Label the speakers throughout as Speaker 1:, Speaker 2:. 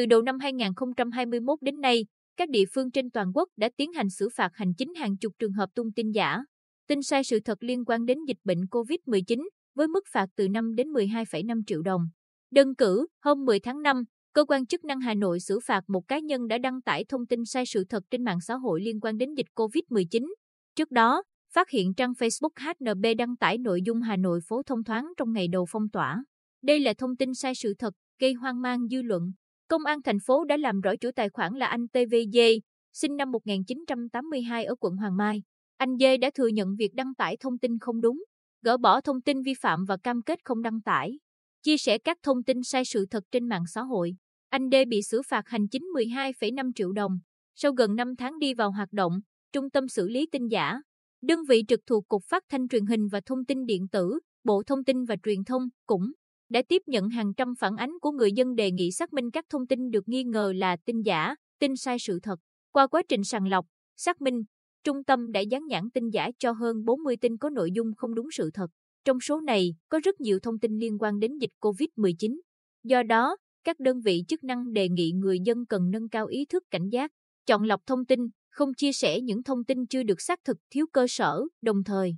Speaker 1: Từ đầu năm 2021 đến nay, các địa phương trên toàn quốc đã tiến hành xử phạt hành chính hàng chục trường hợp tung tin giả, tin sai sự thật liên quan đến dịch bệnh COVID-19 với mức phạt từ 5 đến 12,5 triệu đồng. Đơn cử, hôm 10 tháng 5, cơ quan chức năng Hà Nội xử phạt một cá nhân đã đăng tải thông tin sai sự thật trên mạng xã hội liên quan đến dịch COVID-19. Trước đó, phát hiện trang Facebook HNB đăng tải nội dung Hà Nội phố thông thoáng trong ngày đầu phong tỏa. Đây là thông tin sai sự thật, gây hoang mang dư luận. Công an thành phố đã làm rõ chủ tài khoản là anh TVD, sinh năm 1982 ở quận Hoàng Mai. Anh Dê đã thừa nhận việc đăng tải thông tin không đúng, gỡ bỏ thông tin vi phạm và cam kết không đăng tải. Chia sẻ các thông tin sai sự thật trên mạng xã hội. Anh Dê bị xử phạt hành chính 12,5 triệu đồng. Sau gần 5 tháng đi vào hoạt động, Trung tâm xử lý tin giả, đơn vị trực thuộc Cục Phát thanh Truyền hình và Thông tin Điện tử, Bộ Thông tin và Truyền thông cũng đã tiếp nhận hàng trăm phản ánh của người dân đề nghị xác minh các thông tin được nghi ngờ là tin giả, tin sai sự thật. Qua quá trình sàng lọc, xác minh, trung tâm đã dán nhãn tin giả cho hơn 40 tin có nội dung không đúng sự thật. Trong số này, có rất nhiều thông tin liên quan đến dịch COVID-19. Do đó, các đơn vị chức năng đề nghị người dân cần nâng cao ý thức cảnh giác, chọn lọc thông tin, không chia sẻ những thông tin chưa được xác thực thiếu cơ sở, đồng thời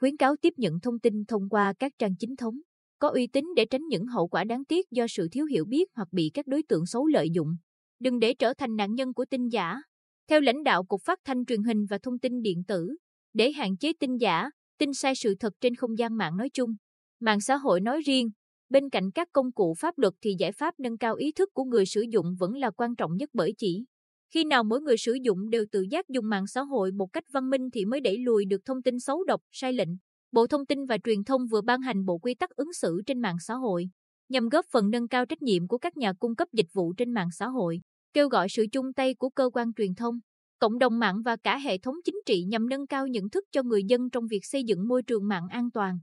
Speaker 1: khuyến cáo tiếp nhận thông tin thông qua các trang chính thống có uy tín để tránh những hậu quả đáng tiếc do sự thiếu hiểu biết hoặc bị các đối tượng xấu lợi dụng. Đừng để trở thành nạn nhân của tin giả. Theo lãnh đạo Cục Phát thanh Truyền hình và Thông tin Điện tử, để hạn chế tin giả, tin sai sự thật trên không gian mạng nói chung, mạng xã hội nói riêng, bên cạnh các công cụ pháp luật thì giải pháp nâng cao ý thức của người sử dụng vẫn là quan trọng nhất bởi chỉ khi nào mỗi người sử dụng đều tự giác dùng mạng xã hội một cách văn minh thì mới đẩy lùi được thông tin xấu độc, sai lệnh. Bộ Thông tin và Truyền thông vừa ban hành bộ quy tắc ứng xử trên mạng xã hội, nhằm góp phần nâng cao trách nhiệm của các nhà cung cấp dịch vụ trên mạng xã hội, kêu gọi sự chung tay của cơ quan truyền thông, cộng đồng mạng và cả hệ thống chính trị nhằm nâng cao nhận thức cho người dân trong việc xây dựng môi trường mạng an toàn.